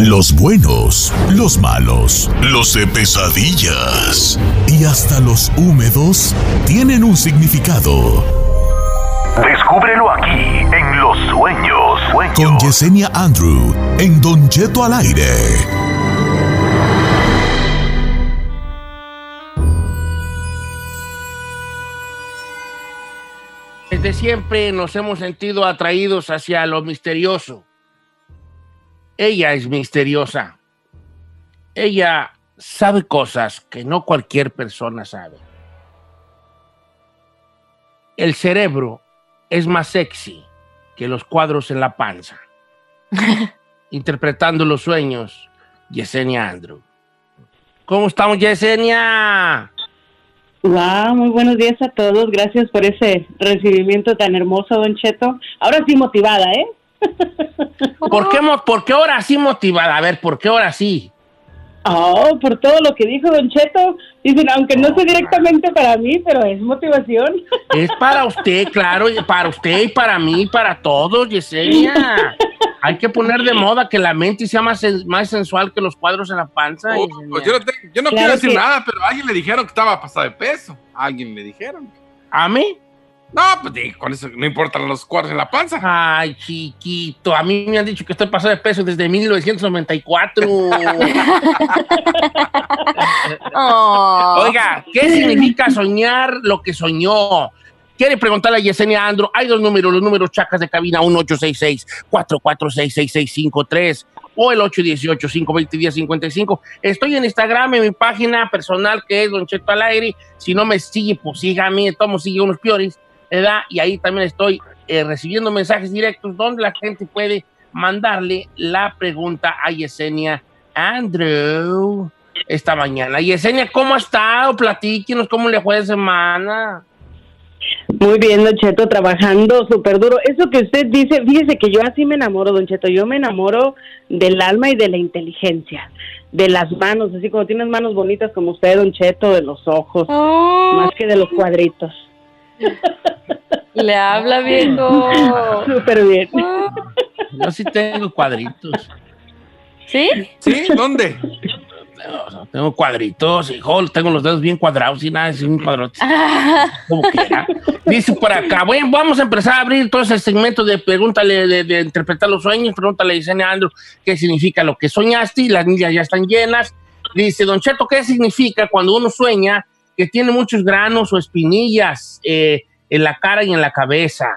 Los buenos, los malos, los de pesadillas y hasta los húmedos tienen un significado. Descúbrelo aquí en Los Sueños. Con Yesenia Andrew en Don Cheto al aire. Desde siempre nos hemos sentido atraídos hacia lo misterioso. Ella es misteriosa. Ella sabe cosas que no cualquier persona sabe. El cerebro es más sexy que los cuadros en la panza. Interpretando los sueños, Yesenia Andrew. ¿Cómo estamos, Yesenia? Wow, muy buenos días a todos. Gracias por ese recibimiento tan hermoso, Don Cheto. Ahora sí motivada, ¿eh? ¿Por qué, ¿Por qué ahora sí motivada? A ver, ¿por qué ahora sí? Oh, por todo lo que dijo Don Cheto. Dicen, aunque no sea directamente para mí, pero es motivación. Es para usted, claro, para usted y para mí, para todos, Yesenia. Hay que poner de moda que la mente sea más, más sensual que los cuadros en la panza. Oh, pues yo no, quiero decir nada, pero a alguien le dijeron que estaba pasado de peso. A alguien le dijeron. ¿A mí? No, pues con eso no importan los cuadros en la panza. Ay, chiquito, a mí me han dicho que estoy pasado de peso desde 1994. Oiga, ¿qué significa soñar lo que soñó? Quiere preguntarle a Yesenia Andro. Hay dos números, los números chacas de cabina, 1866-446-6653 o el 818-520-1055. Estoy en Instagram, en mi página personal que es Don Cheto al aire. Si no me sigue, pues sígame. Tomo sigue unos piores. ¿Verdad? Y ahí también estoy eh, recibiendo mensajes directos donde la gente puede mandarle la pregunta a Yesenia Andrew esta mañana. Yesenia, ¿cómo ha estado? Platíquenos cómo le fue de semana. Muy bien, Don Cheto, trabajando súper duro. Eso que usted dice, fíjese que yo así me enamoro, Don Cheto. Yo me enamoro del alma y de la inteligencia, de las manos, así como tienes manos bonitas como usted, Don Cheto, de los ojos, oh. más que de los cuadritos. Le habla viejo. Súper bien. Yo sí tengo cuadritos. ¿Sí? ¿Sí? ¿Dónde? tengo cuadritos, hijo, tengo los dedos bien cuadrados y nada, un cuadrote. Como quiera. Dice por acá, bueno, vamos a empezar a abrir todo ese segmento de pregúntale, de, interpretar los sueños, pregúntale a Yesenia Andrew qué significa lo que soñaste y las niñas ya están llenas. Dice, Don Cheto, ¿qué significa cuando uno sueña que tiene muchos granos o espinillas eh, en la cara y en la cabeza.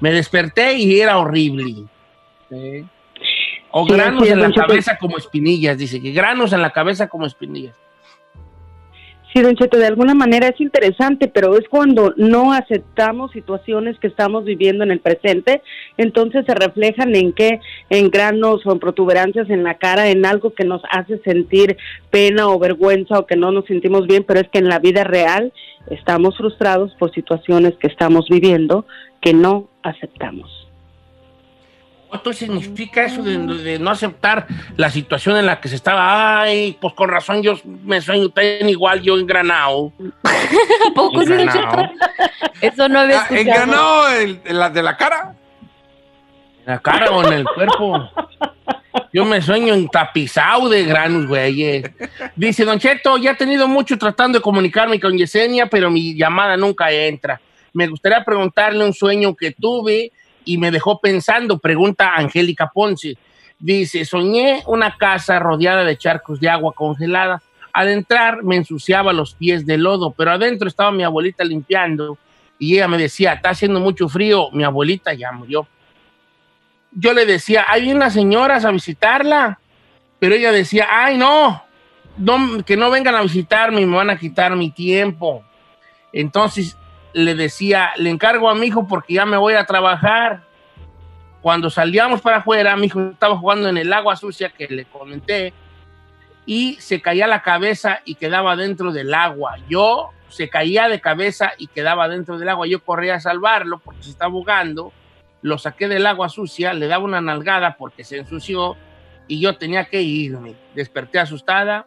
Me desperté y era horrible. O granos en la cabeza como espinillas, dice que granos en la cabeza como espinillas. Sí, Don Cheto, de alguna manera es interesante, pero es cuando no aceptamos situaciones que estamos viviendo en el presente, entonces se reflejan en qué, en granos o en protuberancias en la cara, en algo que nos hace sentir pena o vergüenza o que no nos sentimos bien, pero es que en la vida real estamos frustrados por situaciones que estamos viviendo que no aceptamos. ¿Cuánto significa eso de, no aceptar la situación en la que se estaba? Ay, pues con razón yo me sueño tan igual yo en Granado. ¿A poco sí, Eso no había escuchado. ¿En Granado de la, de la cara? ¿En la cara o en el cuerpo? Yo me sueño en tapizado de granos, güey. Dice, Don Cheto, ya he tenido mucho tratando de comunicarme con Yesenia, pero mi llamada nunca entra. Me gustaría preguntarle un sueño que tuve y me dejó pensando, pregunta Angélica Ponce. Dice, soñé una casa rodeada de charcos de agua congelada. Al entrar me ensuciaba los pies de lodo, pero adentro estaba mi abuelita limpiando y ella me decía, está haciendo mucho frío, mi abuelita ya murió. Yo le decía, hay unas señoras a visitarla, pero ella decía, ay no, no que no vengan a visitarme, me van a quitar mi tiempo. Entonces le decía, le encargo a mi hijo porque ya me voy a trabajar. Cuando salíamos para afuera, mi hijo estaba jugando en el agua sucia que le comenté y se caía la cabeza y quedaba dentro del agua. Yo se caía de cabeza y quedaba dentro del agua. Yo corría a salvarlo porque se estaba ahogando. Lo saqué del agua sucia, le daba una nalgada porque se ensució y yo tenía que irme. Desperté asustada.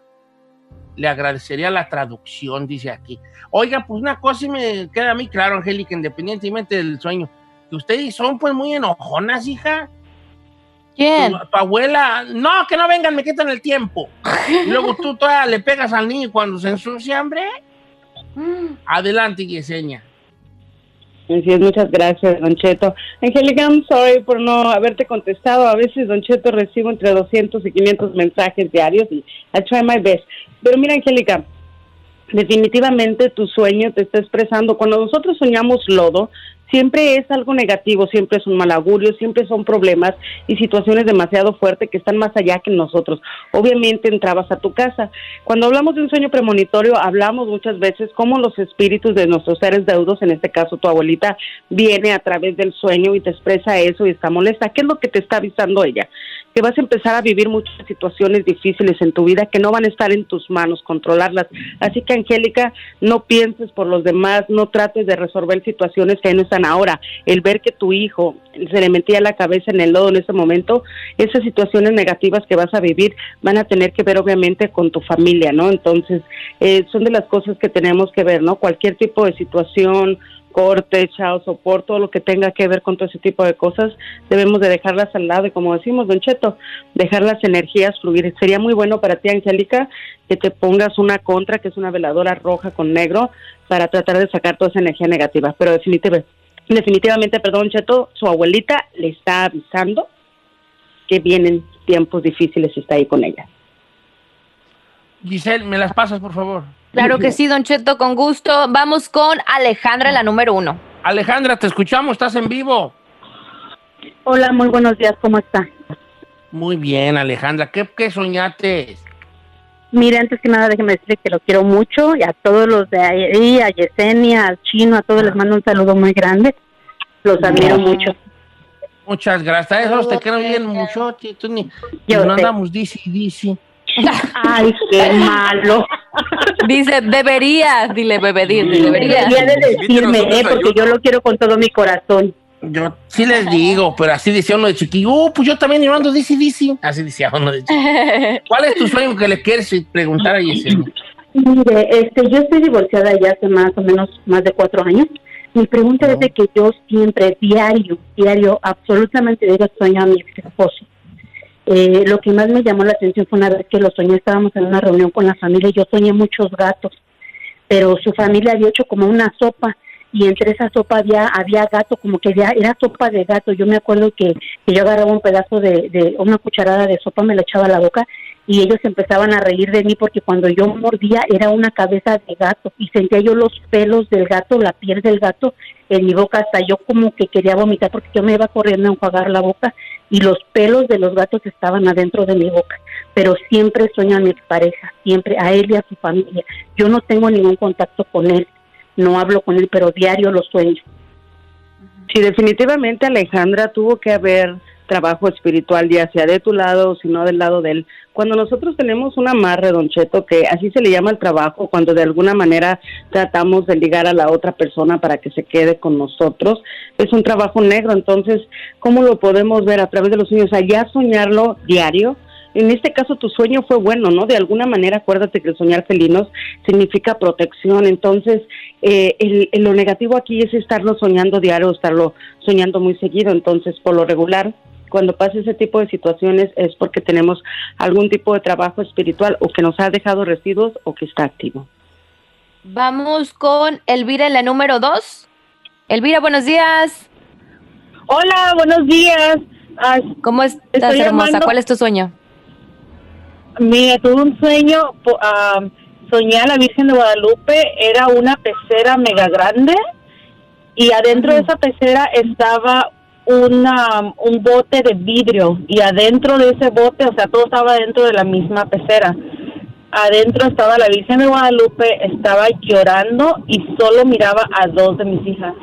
Le agradecería la traducción, dice aquí. Oiga, pues una cosa y me queda a mí claro, Angélica, independientemente del sueño, que ustedes son pues muy enojonas, hija. ¿Quién? Tu, tu abuela, no, que no vengan, me quitan el tiempo. Y luego tú todavía le pegas al niño cuando se ensucia, hombre. Adelante, Yesenia. Así es, muchas gracias, Don Cheto. Angélica, I'm sorry por no haberte contestado. A veces, Don Cheto, recibo entre 200 y 500 mensajes diarios y I try my best. Pero mira, Angélica, definitivamente tu sueño te está expresando. Cuando nosotros soñamos lodo, siempre es algo negativo, siempre es un mal augurio, siempre son problemas y situaciones demasiado fuertes que están más allá que nosotros. Obviamente entrabas a tu casa. Cuando hablamos de un sueño premonitorio, hablamos muchas veces cómo los espíritus de nuestros seres deudos, en este caso tu abuelita, viene a través del sueño y te expresa eso y está molesta. ¿Qué es lo que te está avisando ella? que vas a empezar a vivir muchas situaciones difíciles en tu vida que no van a estar en tus manos controlarlas. Así que, Angélica, no pienses por los demás, no trates de resolver situaciones que no están ahora. El ver que tu hijo se le metía la cabeza en el lodo en ese momento, esas situaciones negativas que vas a vivir van a tener que ver obviamente con tu familia, ¿no? Entonces, eh, son de las cosas que tenemos que ver, ¿no? Cualquier tipo de situación, corte, chao, soporte, todo lo que tenga que ver con todo ese tipo de cosas, debemos de dejarlas al lado y como decimos, Don Cheto, dejar las energías fluir. Sería muy bueno para ti, Angélica, que te pongas una contra, que es una veladora roja con negro, para tratar de sacar toda esa energía negativa. Pero definitivamente, definitivamente, perdón, Cheto, su abuelita le está avisando que vienen tiempos difíciles y está ahí con ella. Giselle, ¿me las pasas, por favor? Claro que sí, Don Cheto, con gusto. Vamos con Alejandra, la número uno. Alejandra, te escuchamos, estás en vivo. Hola, muy buenos días, ¿cómo está? Muy bien, Alejandra. ¿Qué, qué soñaste? Mire, antes que nada, déjeme decirle que lo quiero mucho y a todos los de ahí, a Yesenia, al chino, a todos les mando un saludo muy grande. Los admiro mucho. Muchas gracias. Eso te quiero bien mucho. Tú ni, Yo no sé. andamos dici, dici. Ay, qué malo. Dice, deberías, dile, bebé, dile, deberías. Debería de decirme, eh, porque yo lo quiero con todo mi corazón. Yo sí les digo, pero así decía uno de chiquillo. "Uh, pues yo también yo ando dici, dici. Así decía uno de chiquillo. ¿Cuál es tu sueño que le quieres preguntar a Yesenia? Mire, este, yo estoy divorciada ya hace más o menos más de cuatro años. Mi pregunta es de que yo siempre, diario, diario, absolutamente diario sueño a mi ex esposo. Eh, lo que más me llamó la atención fue una vez que lo soñé, estábamos en una reunión con la familia y yo soñé muchos gatos, pero su familia había hecho como una sopa y entre esa sopa había había gato, como que había- era sopa de gato. Yo me acuerdo que, que yo agarraba un pedazo de, de una cucharada de sopa, me la echaba a la boca y ellos empezaban a reír de mí porque cuando yo mordía era una cabeza de gato y sentía yo los pelos del gato, la piel del gato en mi boca, hasta yo como que quería vomitar porque yo me iba corriendo a enjuagar la boca y los pelos de los gatos estaban adentro de mi boca. Pero siempre sueño a mi pareja, siempre a él y a su familia. Yo no tengo ningún contacto con él, no hablo con él, pero diario lo sueño. Sí, definitivamente Alejandra tuvo que haber trabajo espiritual, ya sea de tu lado o si no del lado de él. Cuando nosotros tenemos un amarre, Don que así se le llama el trabajo, cuando de alguna manera tratamos de ligar a la otra persona para que se quede con nosotros, es un trabajo negro. Entonces, ¿cómo lo podemos ver a través de los sueños? Allá soñarlo diario. En este caso tu sueño fue bueno, ¿no? De alguna manera acuérdate que el soñar felinos significa protección. Entonces, eh, el, el- lo negativo aquí es estarlo soñando diario, estarlo soñando muy seguido. Entonces, por lo regular, cuando pasa ese tipo de situaciones es porque tenemos algún tipo de trabajo espiritual o que nos ha dejado residuos o que está activo. Vamos con Elvira en la número dos. Elvira, buenos días. Hola, buenos días. ¿Cómo estás, Estoy hermosa? llamando- ¿Cuál es tu sueño? Mira, tuve un sueño, po- ah, soñé a la Virgen de Guadalupe, era una pecera mega grande y adentro de esa pecera estaba una, un bote de vidrio y adentro de ese bote, o sea, todo estaba dentro de la misma pecera. Adentro estaba la Virgen de Guadalupe, estaba llorando y solo miraba a dos de mis hijas.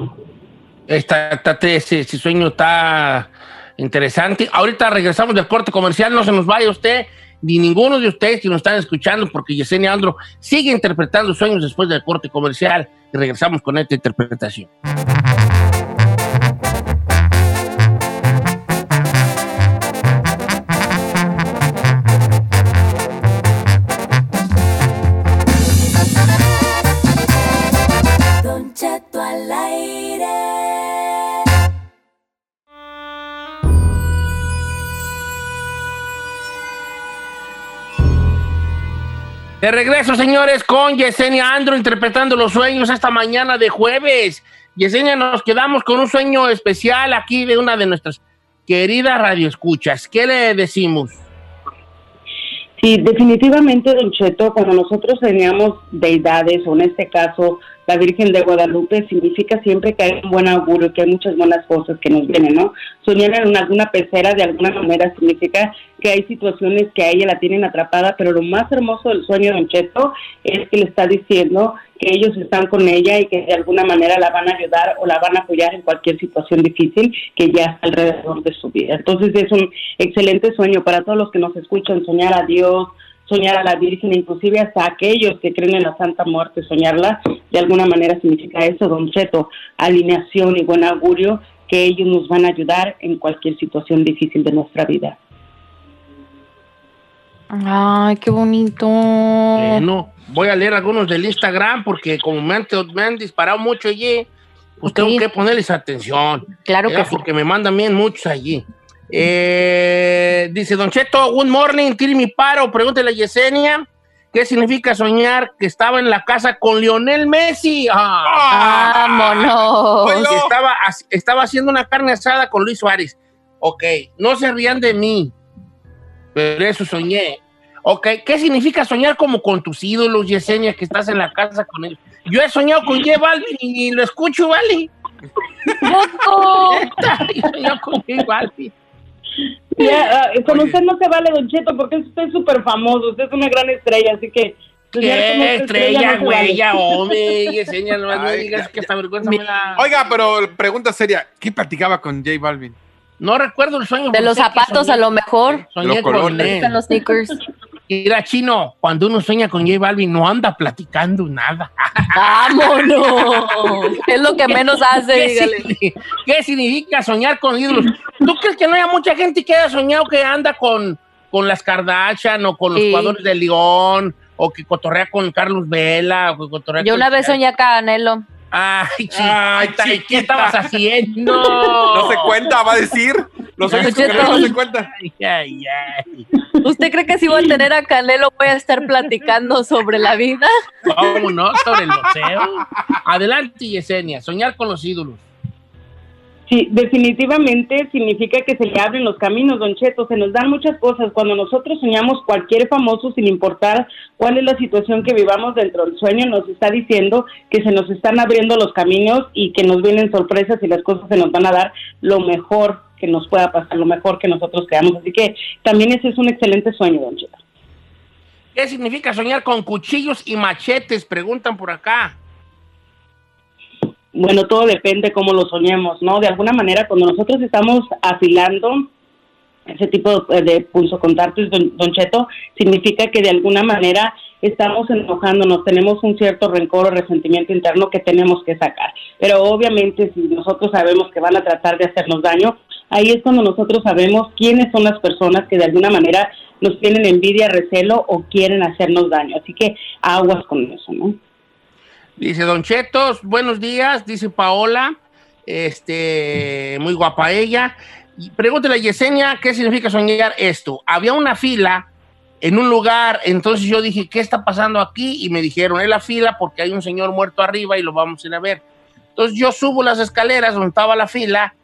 Esta, esta- ese, ese sueño está interesante. Ahorita regresamos del corte comercial, no se nos vaya usted, ni ninguno de ustedes que nos están escuchando, porque Yesenia Andro sigue interpretando sueños después del corte comercial y regresamos con esta interpretación. De regreso, señores, con Yesenia Andro interpretando los sueños esta mañana de jueves. Yesenia, nos quedamos con un sueño especial aquí de una de nuestras queridas radioescuchas. ¿Qué le decimos? Sí, definitivamente, Don Cheto, cuando nosotros teníamos deidades, o en este caso la Virgen de Guadalupe, significa siempre que hay un buen augurio, que hay muchas buenas cosas que nos vienen, ¿no? Soñar en alguna pecera de alguna manera significa que hay situaciones que a ella la tienen atrapada, pero lo más hermoso del sueño, Don Cheto, es que le está diciendo que ellos están con ella y que de alguna manera la van a ayudar o la van a apoyar en cualquier situación difícil que ya está alrededor de su vida. Entonces es un excelente sueño para todos los que nos escuchan, soñar a Dios, soñar a la Virgen, inclusive hasta aquellos que creen en la Santa Muerte, soñarla, de alguna manera significa eso, don Cheto, alineación y buen augurio, que ellos nos van a ayudar en cualquier situación difícil de nuestra vida. Ay, qué bonito. Bueno, voy a leer algunos del Instagram porque como me han, me han disparado mucho allí, pues tengo que ponerles atención. Claro que sí. Porque me mandan bien muchos allí. Eh, dice Don Cheto, good morning, tire mi paro, pregúntele a Yesenia. ¿Qué significa soñar que estaba en la casa con Lionel Messi? Ah, ¡Vámonos! Estaba, estaba haciendo una carne asada con Luis Suárez. Ok, no se rían de mí, pero eso soñé. Ok, ¿qué significa soñar como con tus ídolos, Yesenia, que estás en la casa con ellos? Yo he soñado con J Balvin y lo escucho, ¿vale? ¡Loco! he soñado con J Balvin. Ya, uh, con usted no se vale, Don Cheto, porque usted es súper famoso, usted es una gran estrella, así que... ¿Qué estrella, güey? Ya, hombre, Yesenia, no, no digas que esta vergüenza me da... Oiga, pero pregunta seria, ¿qué platicaba con J Balvin? No recuerdo el sueño. De los zapatos a lo mejor. Soñé con él. los sneakers. Mira, chino, cuando uno sueña con J Balvin no anda platicando nada. ¡Vámonos! es lo que menos hace, ¿Qué, dígale. significa, ¿Qué significa soñar con ídolos? ¿Tú crees que no haya mucha gente que haya soñado que anda con, con las Kardashian o con los Sí. jugadores de León o que cotorrea con Carlos Vela? O que cotorrea Yo con- una vez soñé a Canelo. Ay, chiquita, Ay, ¿y ¿qué estabas haciendo? No se cuenta, va a decir. Los sueños no Cheto. se cuentan. Ay, ay, ay. ¿Usted cree que si voy a tener a Canelo voy a estar platicando sobre la vida? ¿Cómo no? Sobre el boxeo. Adelante, Yesenia, soñar con los ídolos. Sí, definitivamente significa que se le abren los caminos, Don Cheto. Se nos dan muchas cosas. Cuando nosotros soñamos cualquier famoso, sin importar cuál es la situación que vivamos dentro del sueño, nos está diciendo que se nos están abriendo los caminos y que nos vienen sorpresas y las cosas se nos van a dar lo mejor que nos pueda pasar, lo mejor que nosotros creamos. Así que también ese es un excelente sueño, Don Cheto. ¿Qué significa soñar con cuchillos y machetes? Preguntan por acá. Bueno, todo depende cómo lo soñemos, ¿no? De alguna manera, cuando nosotros estamos afilando ese tipo de, de punzocontactos, don, don Cheto, significa que de alguna manera estamos enojándonos, tenemos un cierto rencor o resentimiento interno que tenemos que sacar. Pero obviamente, si nosotros sabemos que van a tratar de hacernos daño, ahí es cuando nosotros sabemos quiénes son las personas que de alguna manera nos tienen envidia, recelo o quieren hacernos daño. Así que aguas con eso, ¿no? Dice Don Chetos, buenos días, dice Paola, este, muy guapa ella. Pregúntale a Yesenia qué significa soñar esto. Había una fila en un lugar, entonces yo dije, ¿qué está pasando aquí? Y me dijeron, es la fila porque hay un señor muerto arriba y lo vamos a ir a ver. Entonces yo subo las escaleras donde estaba la fila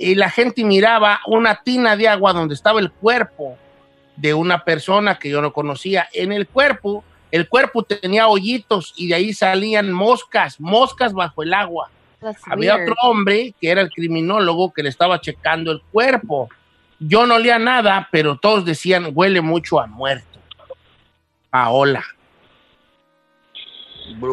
y la gente miraba una tina de agua donde estaba el cuerpo de una persona que yo no conocía. En el cuerpo, el cuerpo tenía hoyitos y de ahí salían moscas, moscas bajo el agua. That's Había weird. otro hombre que era el criminólogo que le estaba checando el cuerpo. Yo no olía nada, pero todos decían, huele mucho a muerto. Paola.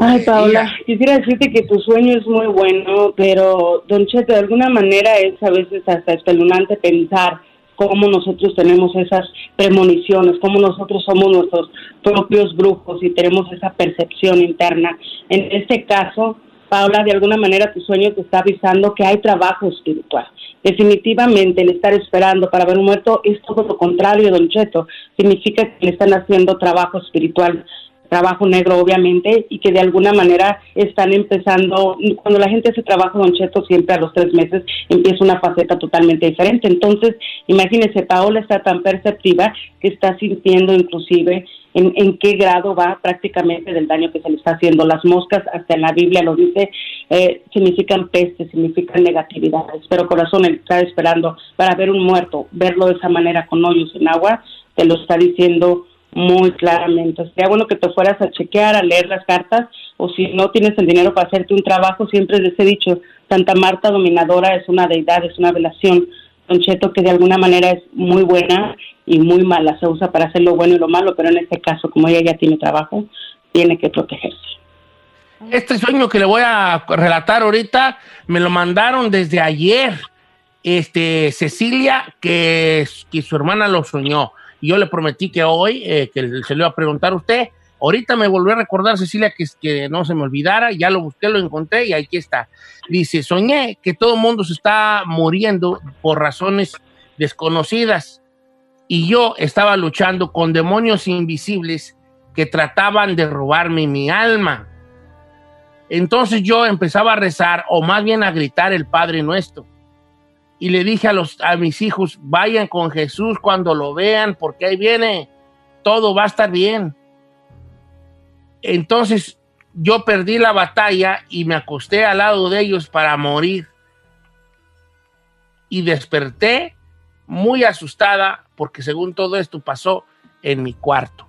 Ay, Paola, quisiera decirte que tu sueño es muy bueno, pero, Don Cheto, de alguna manera es a veces hasta espeluznante pensar cómo nosotros tenemos esas premoniciones, cómo nosotros somos nuestros propios brujos y tenemos esa percepción interna. En este caso, Paola, de alguna manera tu sueño te está avisando que hay trabajo espiritual. Definitivamente el estar esperando para ver un muerto es todo lo contrario, Don Cheto. Significa que le están haciendo trabajo espiritual trabajo negro obviamente y que de alguna manera están empezando, cuando la gente hace trabajo Don Cheto siempre a los tres meses empieza una faceta totalmente diferente. Entonces, imagínese, Paola está tan perceptiva que está sintiendo inclusive en, en, qué grado va prácticamente del daño que se le está haciendo. Las moscas, hasta en la Biblia lo dice, eh, significan peste, significan negatividades, pero corazón está esperando para ver un muerto, verlo de esa manera con hoyos en agua, te lo está diciendo muy claramente. Sería bueno que te fueras a chequear, a leer las cartas, o si no tienes el dinero para hacerte un trabajo, siempre les he dicho, Santa Marta Dominadora es una deidad, es una velación, Don Cheto, que de alguna manera es muy buena y muy mala, se usa para hacer lo bueno y lo malo, pero en este caso, como ella ya tiene trabajo, tiene que protegerse. Este sueño que le voy a relatar ahorita, me lo mandaron desde ayer, este, Cecilia, que, que su hermana lo soñó yo le prometí que hoy, eh, que se le iba a preguntar a usted. Ahorita me volvió a recordar, Cecilia, que, que no se me olvidara, ya lo busqué, lo encontré y aquí está. Dice, soñé que todo el mundo se está muriendo por razones desconocidas y yo estaba luchando con demonios invisibles que trataban de robarme mi alma. Entonces yo empezaba a rezar, o más bien a gritar el Padre Nuestro y le dije a, los, a mis hijos, vayan con Jesús cuando lo vean, porque ahí viene, todo va a estar bien. Entonces yo perdí la batalla y me acosté al lado de ellos para morir. Y desperté muy asustada porque según todo esto pasó en mi cuarto.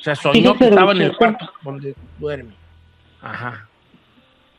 O sea, soñó que estaba en el cuarto donde duerme. Ajá.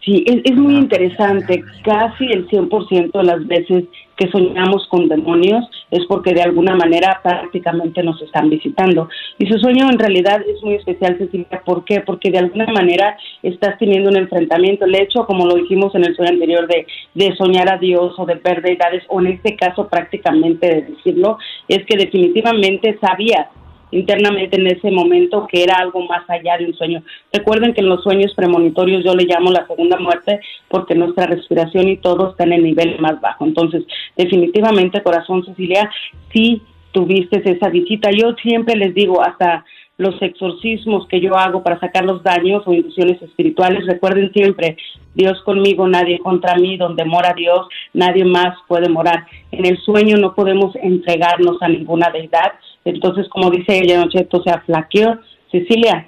Sí, es, muy interesante. Casi el 100% de las veces que soñamos con demonios es porque de alguna manera prácticamente nos están visitando. Y su sueño en realidad es muy especial, Cecilia. ¿Por qué? Porque de alguna manera estás teniendo un enfrentamiento. El hecho, como lo dijimos en el sueño anterior, de, de soñar a Dios o de ver deidades, o en este caso prácticamente de decirlo, es que definitivamente sabías internamente en ese momento que era algo más allá de un sueño. Recuerden que en los sueños premonitorios yo le llamo la segunda muerte porque nuestra respiración y todo está en el nivel más bajo. Entonces, definitivamente, corazón Cecilia, sí tuviste esa visita. Yo siempre les digo, hasta los exorcismos que yo hago para sacar los daños o ilusiones espirituales. Recuerden siempre, Dios conmigo, nadie contra mí, donde mora Dios, nadie más puede morar. En el sueño no podemos entregarnos a ninguna deidad. Entonces, como dice ella, noche, o sea, flaqueó. Cecilia,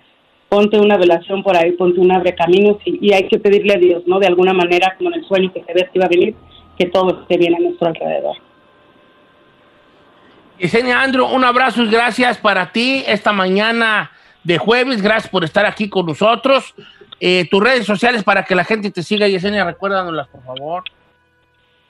ponte una velación por ahí, ponte un abre caminos y, y, hay que pedirle a Dios, ¿no? De alguna manera, como en el sueño que se ve que iba a venir, que todo esté bien a nuestro alrededor. Yesenia Andrew, un abrazo y gracias para ti esta mañana de jueves. Gracias por estar aquí con nosotros. Eh, tus redes sociales para que la gente te siga, Yesenia, recuérdanoslas, por favor.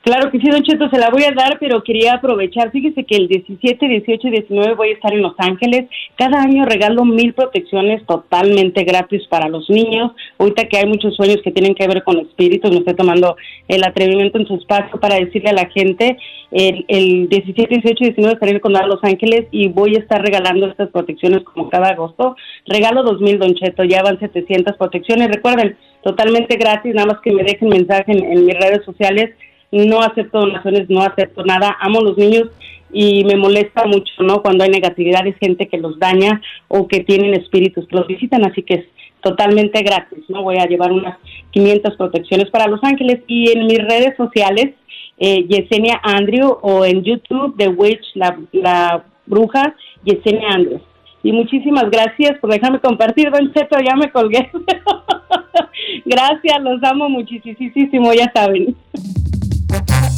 Claro que sí, Don Cheto, se la voy a dar, pero quería aprovechar. Fíjese que el 17, 18 y 19 voy a estar en Los Ángeles. Cada año regalo mil protecciones totalmente gratis para los niños. Ahorita que hay muchos sueños que tienen que ver con espíritus, me estoy tomando el atrevimiento en su espacio para decirle a la gente. El, el 17, 18 y 19 estaré con Los Ángeles y voy a estar regalando estas protecciones como cada agosto. Regalo dos mil, Don Cheto, ya van 700 protecciones. Recuerden, totalmente gratis, nada más que me dejen mensaje en mis redes sociales no acepto donaciones, no acepto nada, amo a los niños y me molesta mucho, ¿no? Cuando hay negatividad, es gente que los daña o que tienen espíritus que los visitan, así que es totalmente gratis, ¿no? Voy a llevar unas 500 protecciones para Los Ángeles y en mis redes sociales, eh, Yesenia Andrew o en YouTube, The Witch, la, la bruja, Yesenia Andrew. Y muchísimas gracias por dejarme compartir, Don Cheto, ya me colgué. gracias, los amo muchísimo, ya saben.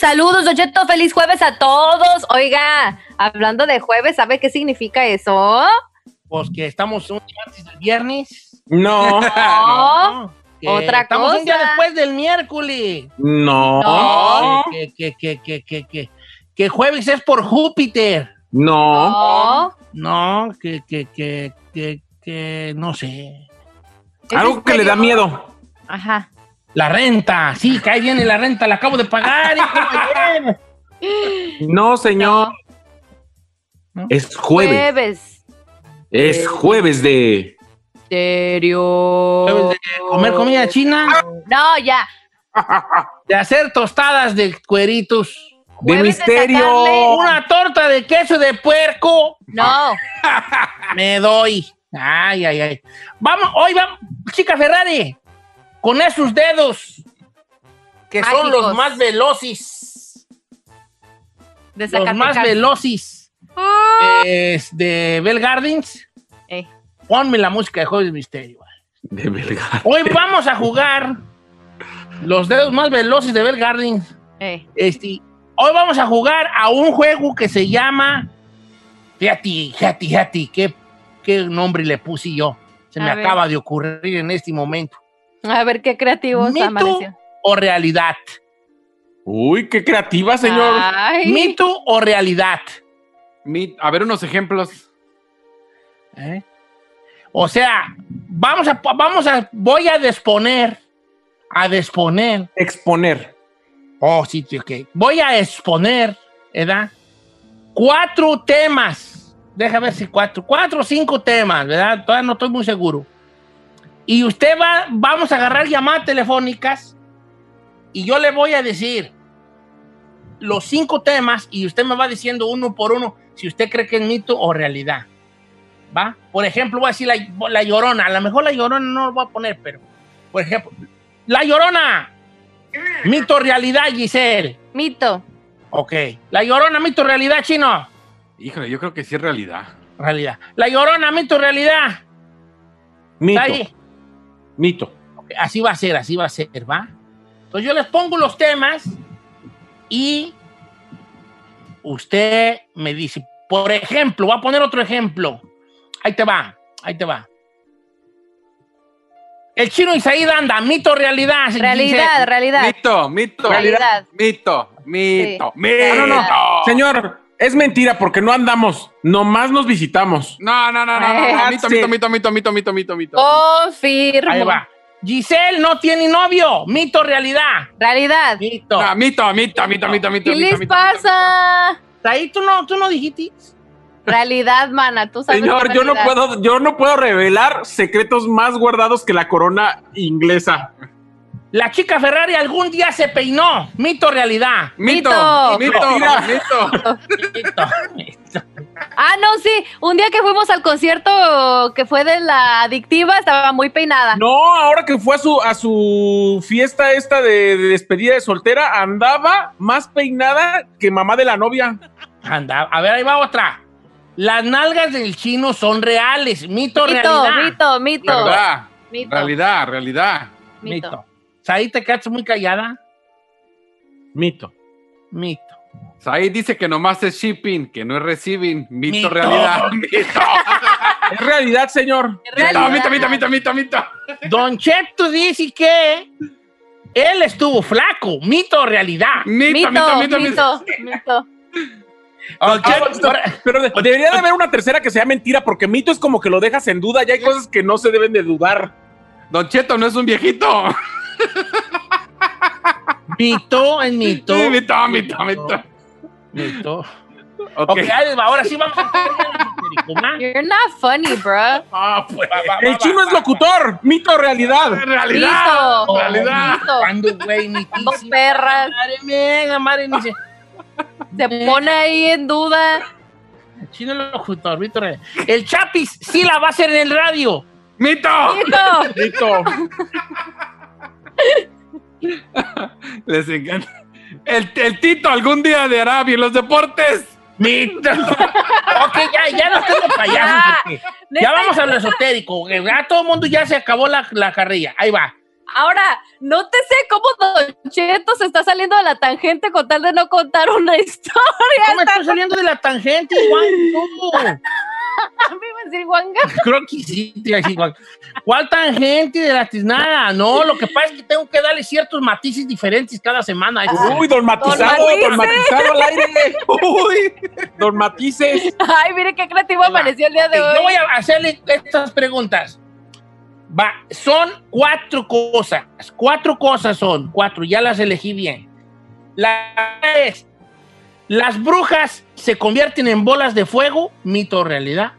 saludos, Docheto, feliz jueves a todos. Oiga, hablando de jueves, ¿sabe qué significa eso? Pues que estamos un día antes del viernes. No. no. Otra estamos cosa. un día después del miércoles. No. No. Que, que, que, que, que, que, que jueves es por Júpiter. No. No. No, que, que, que, que, que no sé. Algo que le da miedo. Ajá. La renta, sí, que ahí viene la renta, la acabo de pagar. de ayer. No, señor. ¿No? Es jueves. Jueves. Es jueves de. ¿Serio? Jueves de comer comida china, No, ya. de hacer tostadas de cueritos, De misterio. sacarle- una torta de queso de puerco. No. Me doy. Ay, ay, ay. Vamos, hoy vamos, chica Ferrari, con esos dedos que son los más veloces. De Los más veloces. Ah. Es de Bell Gardens. Eh. Ponme la música de Jueves Misterio. De Belgar. Hoy vamos a jugar los dedos más veloces de Bell Gardens. Eh. Este, hoy vamos a jugar a un juego que se llama. Fíjate, fíjate, fíjate, ¿qué, qué nombre le puse yo? Se me ver. acaba de ocurrir en este momento. A ver qué creativo ¿Mito amaneció. o realidad? Uy, qué creativa, señor. Ay. ¿Mito o realidad? Mi- a ver unos ejemplos. ¿Eh? O sea, vamos a, vamos a, voy a disponer, a disponer Exponer. Oh, sí, sí, ok. Voy a exponer, ¿verdad? Cuatro temas. Deja ver si cuatro, cuatro o cinco temas, ¿verdad? Todavía no estoy muy seguro. Y usted va, vamos a agarrar llamadas telefónicas y yo le voy a decir los cinco temas y usted me va diciendo uno por uno si usted cree que es mito o realidad. ¿Va? Por ejemplo, voy a decir la, la llorona. A lo mejor la llorona no lo voy a poner, pero, por ejemplo, la llorona. Mito o realidad, Giselle. Mito. Ok. La llorona, mito o realidad, chino. Híjole, yo creo que sí es realidad. Realidad. La llorona, mito o realidad. Mito. Mito. Así va a ser, así va a ser, ¿va? Entonces yo les pongo los temas y usted me dice, por ejemplo, voy a poner otro ejemplo. Ahí te va, ahí te va. El chino Isaí anda, mito realidad. Realidad, realidad. Mito, mito. Realidad. Mito, mito, Sí. mito. No, no, no. Señor, es mentira porque no andamos. Nomás nos visitamos. No, no, no, no, no, no. Eh, Mito, mito, mito, mito, mito, mito, mito, mito. Confirmo. Ahí va. Giselle no tiene novio, mito realidad. Realidad. Mito. No, mito, mito, mito, mito, mito. ¿Qué mito, les mito, pasa? Ahí tú no, tú no dijiste. Realidad, mana. Tú sabes Señor, yo no puedo, yo no puedo revelar secretos más guardados que la corona inglesa. La chica Ferrari algún día se peinó. Mito realidad. Mito, Mito. mito, mito. Mito. Ah, no, sí. Un día que fuimos al concierto que fue de la adictiva, estaba muy peinada. No, ahora que fue a su, a su fiesta esta de, de despedida de soltera, andaba más peinada que mamá de la novia. Anda, a ver, ahí va otra. Las nalgas del chino son reales. Mito Mito, realidad. mito, mito. Verdad. Mito. Realidad, realidad. Mito. Mito. Ahí te quedas muy callada. Mito. Mito. Ahí dice que nomás es shipping, que no es receiving. Mito, Mito. realidad. Mito. Es realidad, señor. Mito, mito, mito, mito, mito, mito. Don Cheto dice que él estuvo flaco. Mito o realidad. Mito, Mito, mito, mito, mito, mito. Ok, ahora- Pero de- debería de haber una tercera que sea mentira, porque mito es como que lo dejas en duda y hay cosas que no se deben de dudar. Don Cheto no es un viejito. Mito en mito. Sí, mito, mito, mito. Mito. Ok. Ok, ahora sí vamos a. You're not funny, bro. Ah, pues. va, va, El chino va, es realidad. Mito, realidad. Realidad. Mito. Realidad. Mito. Cuando, güey, Dos perras. Madre mía, madre mía. Se pone ahí en duda. Chino el locutor, Víctor. El Chapis sí la va a hacer en el radio. Mito. Mito. Mito. Les encanta. El, el Tito algún día de Arabia en los deportes. Mito. ok, ya, ya no estemos payasos. porque Ya vamos a lo esotérico. Ya todo el mundo ya se acabó la, la carrilla. Ahí va. Ahora, no te sé cómo Don Cheto se está saliendo de la tangente con tal de no contar una historia. ¿Cómo estoy saliendo de la tangente, Juan? ¿Cómo? Me iba a decir Juanga. Creo que sí, te iba a decir Juanga. ¿Cuál tangente de la tiznada? No, lo que pasa es que tengo que darle ciertos matices diferentes cada semana. Uy, don Matizado, Matices. don Matizado al aire. Uy, don Matices. Ay, mire qué creativo amaneció el día de hoy. Yo voy a hacerle estas preguntas. Va, son cuatro cosas. Cuatro cosas son. Cuatro, ya las elegí bien. La es, las brujas se convierten en bolas de fuego, mito o realidad.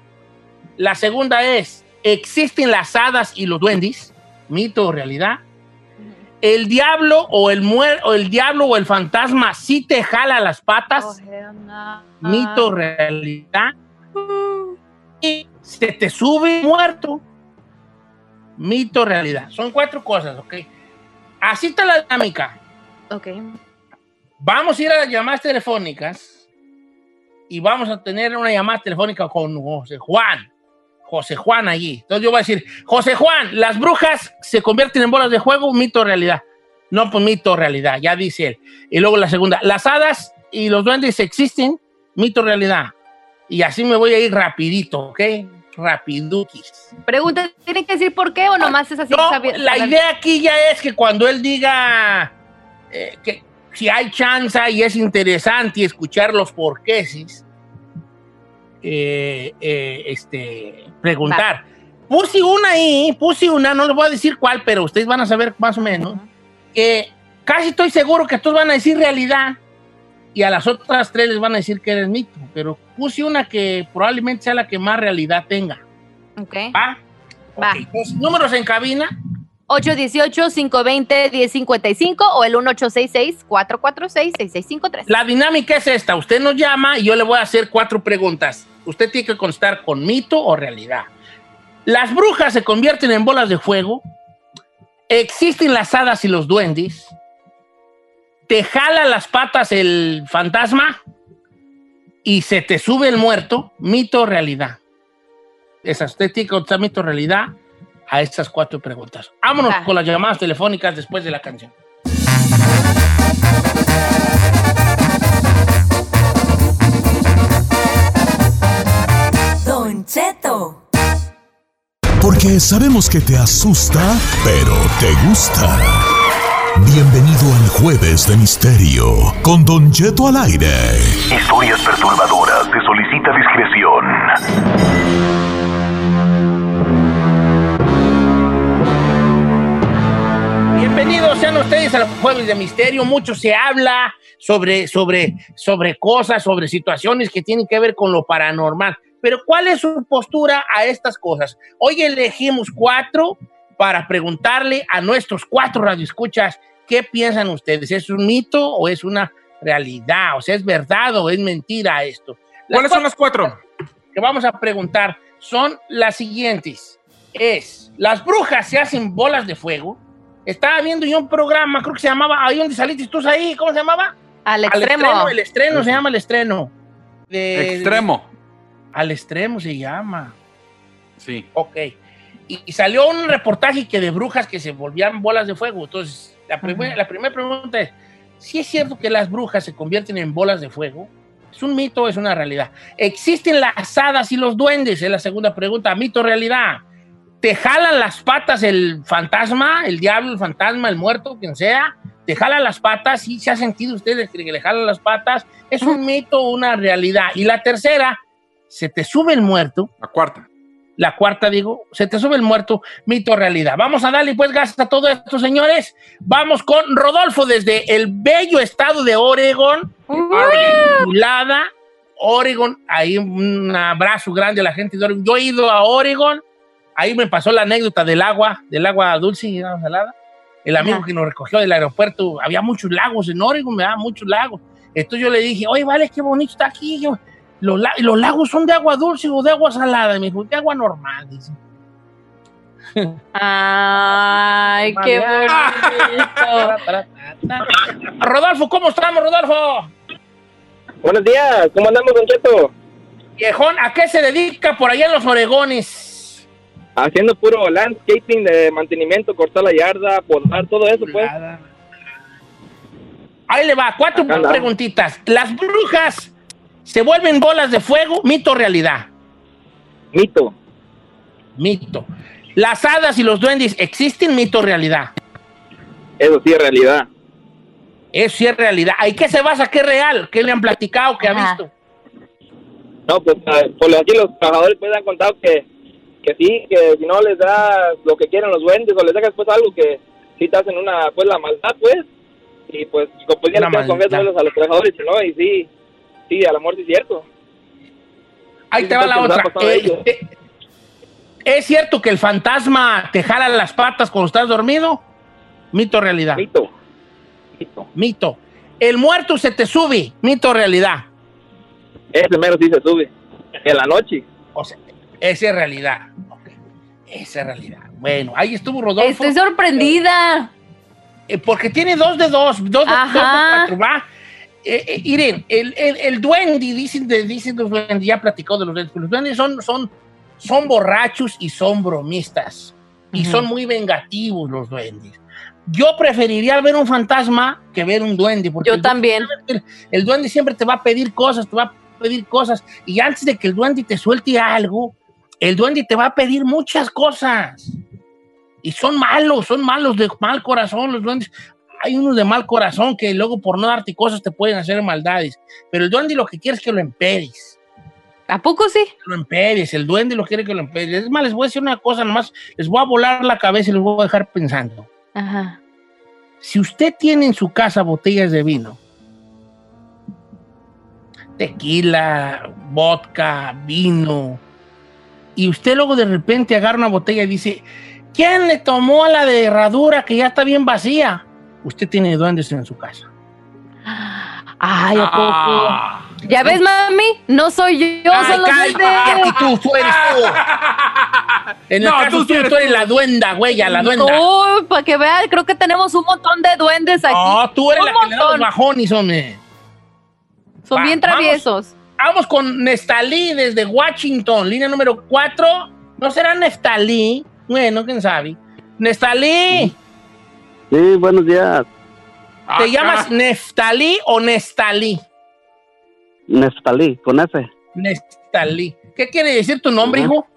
La segunda es, existen las hadas y los duendes, mito o realidad. El diablo o el, muer o el diablo o el fantasma sí te jala las patas, Oh, mito o realidad. Y se te sube muerto, mito o realidad. Son cuatro cosas, ¿ok? Así está la dinámica. Ok. Vamos a ir a las llamadas telefónicas y vamos a tener una llamada telefónica con José Juan. José Juan allí. Entonces yo voy a decir, José Juan, las brujas se convierten en bolas de fuego, mito o realidad. No, pues mito realidad, ya dice él. Y luego la segunda, las hadas y los duendes existen, mito realidad. Y así me voy a ir rapidito, ¿ok? Rapiduquis. Pregunta, ¿tiene que decir por qué o nomás es así? No, la idea aquí ya es que cuando él diga eh, que si hay chance y es interesante escuchar los porqueses, eh, eh, este, preguntar. Puse una ahí, puse una, no les voy a decir cuál, pero ustedes van a saber más o menos, que casi estoy seguro que todos van a decir realidad y a las otras tres les van a decir que eres mito, pero puse una que probablemente sea la que más realidad tenga. Ok. ¿Va? Va. Entonces, números en cabina. 818-520-1055 o el 1866-446-6653. La dinámica es esta. Usted nos llama y yo le voy a hacer cuatro preguntas. Usted tiene que contestar con mito o realidad. Las brujas se convierten en bolas de fuego. Existen las hadas y los duendes. Te jala las patas el fantasma y se te sube el muerto. Mito o realidad. Esa, usted tiene que contestar mito o realidad a estas cuatro preguntas. Vámonos Va. con las llamadas telefónicas después de la canción. Don Cheto. Porque sabemos que te asusta, pero te gusta. Bienvenido al Jueves de Misterio con Don Cheto al aire. Historias perturbadoras. Se solicita discreción. Bienvenidos sean ustedes al Jueves de Misterio. Mucho se habla sobre, sobre, sobre cosas, sobre situaciones que tienen que ver con lo paranormal. Pero ¿cuál es su postura a estas cosas? Hoy elegimos cuatro para preguntarle a nuestros cuatro radioescuchas qué piensan ustedes. ¿Es un mito o es una realidad? O sea, ¿es verdad o es mentira esto? Las ¿Cuáles son las cuatro? que vamos a preguntar son las siguientes. Es, las brujas se hacen bolas de fuego. Estaba viendo yo un programa, creo que se llamaba, ahí donde saliste tú ahí, ¿cómo se llamaba? Al Al extremo. estreno, el estreno, se llama el estreno. De- Extremo. al extremo se llama. Sí. Ok. Y, y salió un reportaje que de brujas que se volvían bolas de fuego. Entonces, la, primer- la primera pregunta es, ¿si es cierto que las brujas se convierten en bolas de fuego? ¿Es un mito o es una realidad? ¿Existen las hadas y los duendes? Es la segunda pregunta. ¿Mito o realidad? ¿Te jalan las patas el fantasma, el diablo, el fantasma, el muerto, quien sea? ¿Te jalan las patas? ¿Sí se ha sentido usted que le jalan las patas? ¿Es un mito una realidad? Y la tercera, ¿se te sube el muerto? La cuarta. La cuarta, digo, se te sube el muerto, mito o realidad. Vamos a darle pues gracias a todo esto, señores. Vamos con Rodolfo desde el bello estado de Oregon. Chulada, Oregon. Ahí un abrazo grande a la gente de Oregon. Yo he ido a Oregon. Ahí me pasó la anécdota del agua, del agua dulce y agua salada. El amigo Ajá. que nos recogió del aeropuerto, había muchos lagos en Oregon, me daban muchos lagos. Entonces yo le dije, oye, vale, qué bonito está aquí. Yo, los, la- los lagos son de agua dulce o de agua salada. Y me dijo, de agua normal. Dice. Ay, qué bonito. Rodolfo, ¿cómo estamos, Rodolfo? Buenos días, ¿cómo andamos, Don Cheto? Viejón, ¿a qué se dedica por allá en los Oregones? Haciendo puro landscaping de mantenimiento, cortar la yarda, podar, todo eso, pues. Ahí le va, cuatro Acá preguntitas. ¿Las brujas se vuelven bolas de fuego, mito o realidad? Mito. Mito. ¿Las hadas y los duendes existen mito o realidad? Eso sí es realidad. Eso sí es realidad. ¿Hay qué se basa? ¿Qué es real? ¿Qué le han platicado? ¿Qué ha visto? No, pues ah, por aquí los trabajadores pues han contado que, que sí, que si no les da lo que quieren los duendes o les dejas pues algo que sí te hacen una, pues la maldad pues. Y pues, pues ya maldad. eso a los trabajadores, ¿no? Y sí, sí, a la muerte es cierto. Ahí Sí, te va sí, la otra. Eh, eh, ¿Es cierto que el fantasma te jala las patas cuando estás dormido? Mito o realidad. Mito. Mito. Mito. El muerto se te sube. Mito o realidad. Ese mero sí se sube. En la noche. O sea, esa es realidad. Esa es realidad. Bueno, ahí estuvo Rodolfo. Estoy sorprendida. Eh, porque tiene dos de dos, dos de, dos de cuatro, ¿va? Eh, eh, Irene, el, el, el duende, dicen, de- dicen los duendes, ya platicó de los duendes, los duendes son, son, son borrachos y son bromistas. Y Ujú. son muy vengativos los duendes. Yo preferiría ver un fantasma que ver un duende. Porque Yo el duende también. siempre- El duende siempre te va a pedir cosas, te va a pedir cosas. Y antes de que el duende te suelte algo, el duende te va a pedir muchas cosas. Y son malos, son malos de mal corazón los duendes. Hay unos de mal corazón que luego por no darte cosas te pueden hacer maldades. Pero el duende lo que quiere es que lo empedes. ¿A poco sí? Lo empedes, el duende lo quiere que lo empedes. Es más, les voy a decir una cosa nomás, les voy a volar la cabeza y les voy a dejar pensando. Ajá. Si usted tiene en su casa botellas de vino, tequila, vodka, vino, y usted luego de repente agarra una botella y dice, ¿quién le tomó a la de herradura que ya está bien vacía? Usted tiene duendes en su casa. Ay, ¿a poco? Ah. ¿Ya ves, mami? No soy yo, Ay, son los tú, tú eres tú. En el No, caso tú eres tú eres tú. la duenda, güey, la duenda. Uy, para que vean, creo que tenemos un montón de duendes aquí. No, tú eres Un la que le da los bajones, hombre. Son Va, bien traviesos. Vamos con Nestalí desde Washington, línea número 4. ¿No será Nestalí? Bueno, quién sabe. Nestalí, Sí, buenos días. ¿te Ah, llamas Neftalí o Nestalí? Neftalí, con F. Nestalí. ¿Qué quiere decir tu nombre, Ajá. hijo?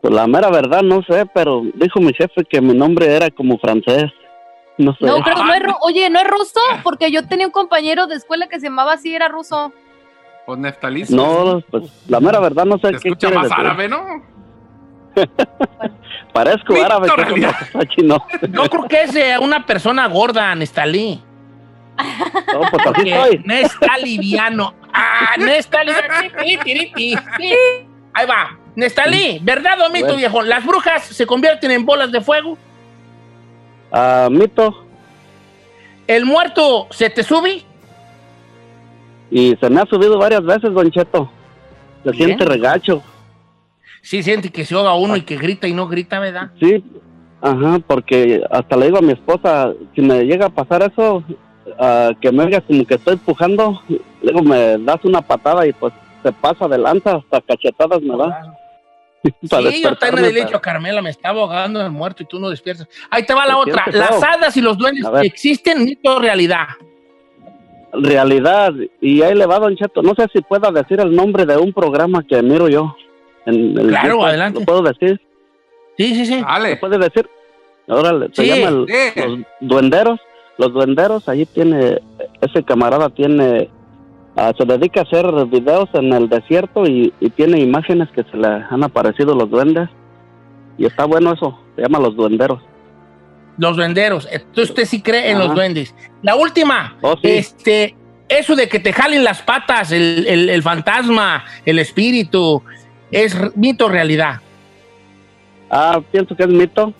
Pues la mera verdad no sé, pero dijo mi jefe que mi nombre era como francés. No sé. No, creo, no es, oye, ¿no es ruso? Porque yo tenía un compañero de escuela que se llamaba así, era ruso. Pues Neftalí. No, pues la mera verdad no sé Se qué escucha quiere más decir. árabe, ¿no? Parezco Mito árabe, ¿qué realidad. pasa, chino? Yo creo que es eh, una persona gorda, Nestalí. No, pues así Que estoy. Nestaliviano. Ah, Nestaliviano. Ahí va. Nestalí, ¿verdad o mito, Bueno. viejo? ¿Las brujas se convierten en bolas de fuego? Ah, mito. ¿El muerto se te sube? Y se me ha subido varias veces, Don Cheto. Se Bien. siente regacho. Sí, siente que se ahoga uno y que grita y no grita, ¿verdad? Sí, ajá, porque hasta le digo a mi esposa, si me llega a pasar eso, ah, que me oiga como que estoy empujando, luego me das una patada y pues se pasa de lanza, hasta cachetadas me da. para Sí, yo también le he dicho a Carmela, me estaba ahogando en el muerto y tú no despiertas. Ahí te va la otra. ¿Las hadas y los duendes existen mito realidad? Realidad, y ahí le va Don Cheto, no sé si pueda decir el nombre de un programa que miro yo. En el Claro, YouTube, adelante. ¿Lo puedo decir? Sí, sí, sí. ¿Lo Dale. puede decir? Órale, se Sí, llama el- sí. Los Duenderos. Los Duenderos, ahí tiene, ese camarada tiene, ah, se dedica a hacer videos en el desierto y, y tiene imágenes que se le han aparecido los duendes. Y está bueno eso, se llama Los Duenderos. Los duenderos. Entonces usted sí cree en Ajá. los duendes. La última. Oh, sí. Este, eso de que te jalen las patas, el, el- el fantasma, el espíritu, ¿es mito o realidad? Ah, pienso que es mito.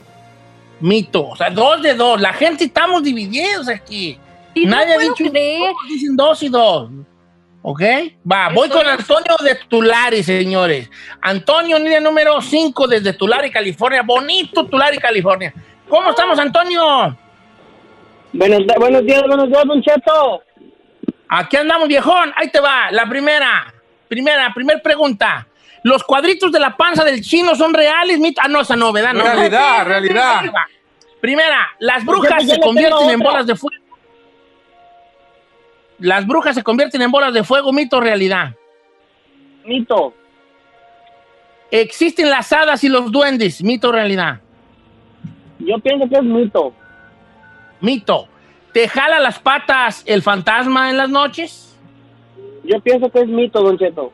Mito. O sea, dos de dos. La gente estamos divididos aquí. Sí, no Nadie ha puedo dicho creer. dicen dos y dos. ¿Ok? Va, voy Estoy- con Antonio de Tulare, señores. Antonio, línea número 5 desde Tulare, California. Bonito Tulare, California. ¿Cómo estamos, Antonio? Buenos, buenos días, buenos días, Don Cheto. Aquí andamos, viejón. Ahí te va. La primera. Primera, primer pregunta. ¿Los cuadritos de la panza del chino son reales? mito? Ah, no, esa no, ¿verdad? No. Realidad, realidad. Primera, ¿las Pues brujas ya se convierten en bolas de fuego? ¿Las brujas se convierten en bolas de fuego, mito o realidad? Mito. ¿Existen las hadas y los duendes? ¿Mito o realidad? Yo pienso que es mito. Mito. ¿Te jala las patas el fantasma en las noches? Yo pienso que es mito, Don Cheto.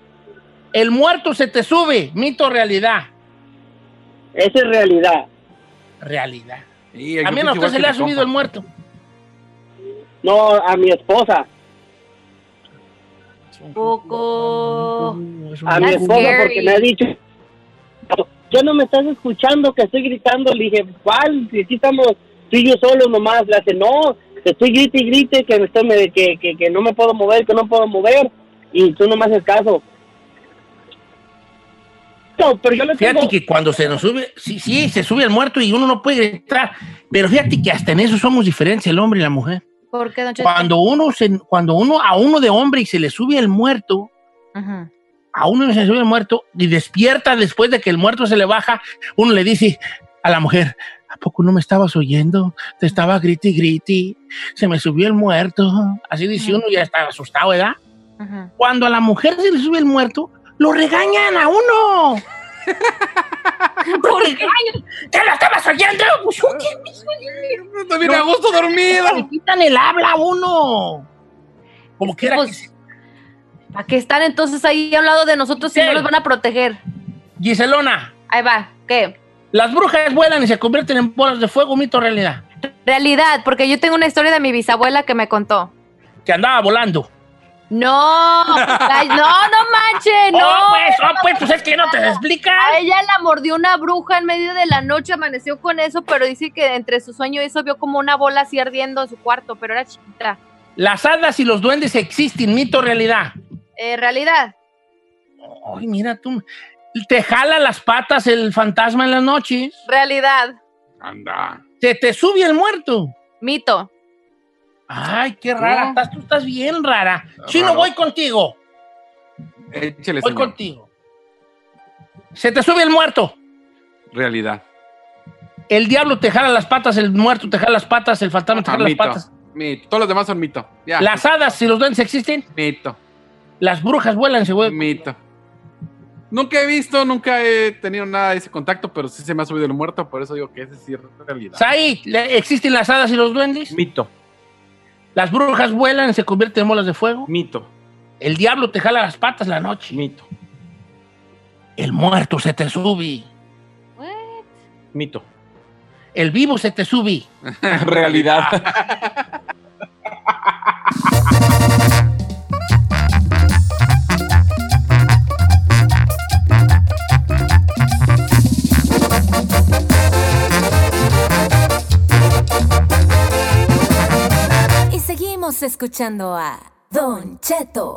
¿El muerto se te sube? ¿Mito o realidad? Esa es realidad. Realidad. Y el ¿A mí a usted se le ha subido compa. el muerto? No, a mi esposa. Poco. A mi esposa porque me ha dicho, yo no me estás escuchando que estoy gritando. Le dije, ¿cuál? Si aquí estamos tú y yo solos nomás. Le hace, no, que estoy grite y grite, que, me estoy, me- que, que, que no me puedo mover, que no puedo mover. Y tú no me haces caso. No, pero yo le Fíjate tengo... que cuando se nos sube, sí, sí, se sube el muerto y uno no puede gritar. Pero fíjate que hasta en eso somos diferentes el hombre y la mujer. ¿Por qué, Don? Cuando uno, se, cuando uno a uno de hombre y se le sube el muerto, Ajá. A uno se le sube el muerto y despierta después de que el muerto se le baja, uno le dice a la mujer, ¿a poco no me estabas oyendo? Te estaba griti griti, se me subió el muerto. Así dice uno y ya está asustado, ¿verdad? Ajá. Cuando a la mujer se le sube el muerto, lo regañan a uno. lo regañan. ¿Te lo estabas oyendo? Pues, ¿qué? A gusto dormido. Le quitan el habla a uno. Como que Pues, ¿Para qué están entonces ahí a un lado de nosotros si no los van a proteger? Giselona, Ahí va. ¿Qué? las brujas vuelan y se convierten en bolas de fuego, mito realidad. Realidad, porque yo tengo una historia de mi bisabuela que me contó. Que andaba volando. No, no, no manches, no. Oh, pues, oh, pues, pues es que no te explica. A ella la mordió una bruja en medio de la noche, amaneció con eso, pero dice que entre su sueño eso vio como una bola así ardiendo en su cuarto, pero era chiquita. Las hadas y los duendes existen, mito realidad. Eh, realidad, Ay, mira tú. Te jala las patas el fantasma en las noches. realidad, Anda. Se te sube el muerto. mito. Ay, qué rara. No. Estás, tú estás bien rara. Chino, raro. voy contigo. Échale, Voy señor. contigo. Se te sube el muerto. Realidad. El diablo te jala las patas, el muerto te jala las patas, el fantasma te Ajá, jala las mito. patas. Mito. Todos los demás son mito. Ya. Las hadas y los duendes existen. Mito. Las brujas vuelan, se vuelven. Mito. Nunca he visto, nunca he tenido nada de ese contacto, pero sí se me ha subido el muerto, por eso digo que ese sí es realidad. Said, ¿le- ¿existen las hadas y los duendes? Mito. Las brujas vuelan y se convierten en bolas de fuego. Mito. El diablo te jala las patas la noche. Mito. El muerto se te sube. Mito. El vivo se te sube. Realidad. Escuchando a Don Cheto.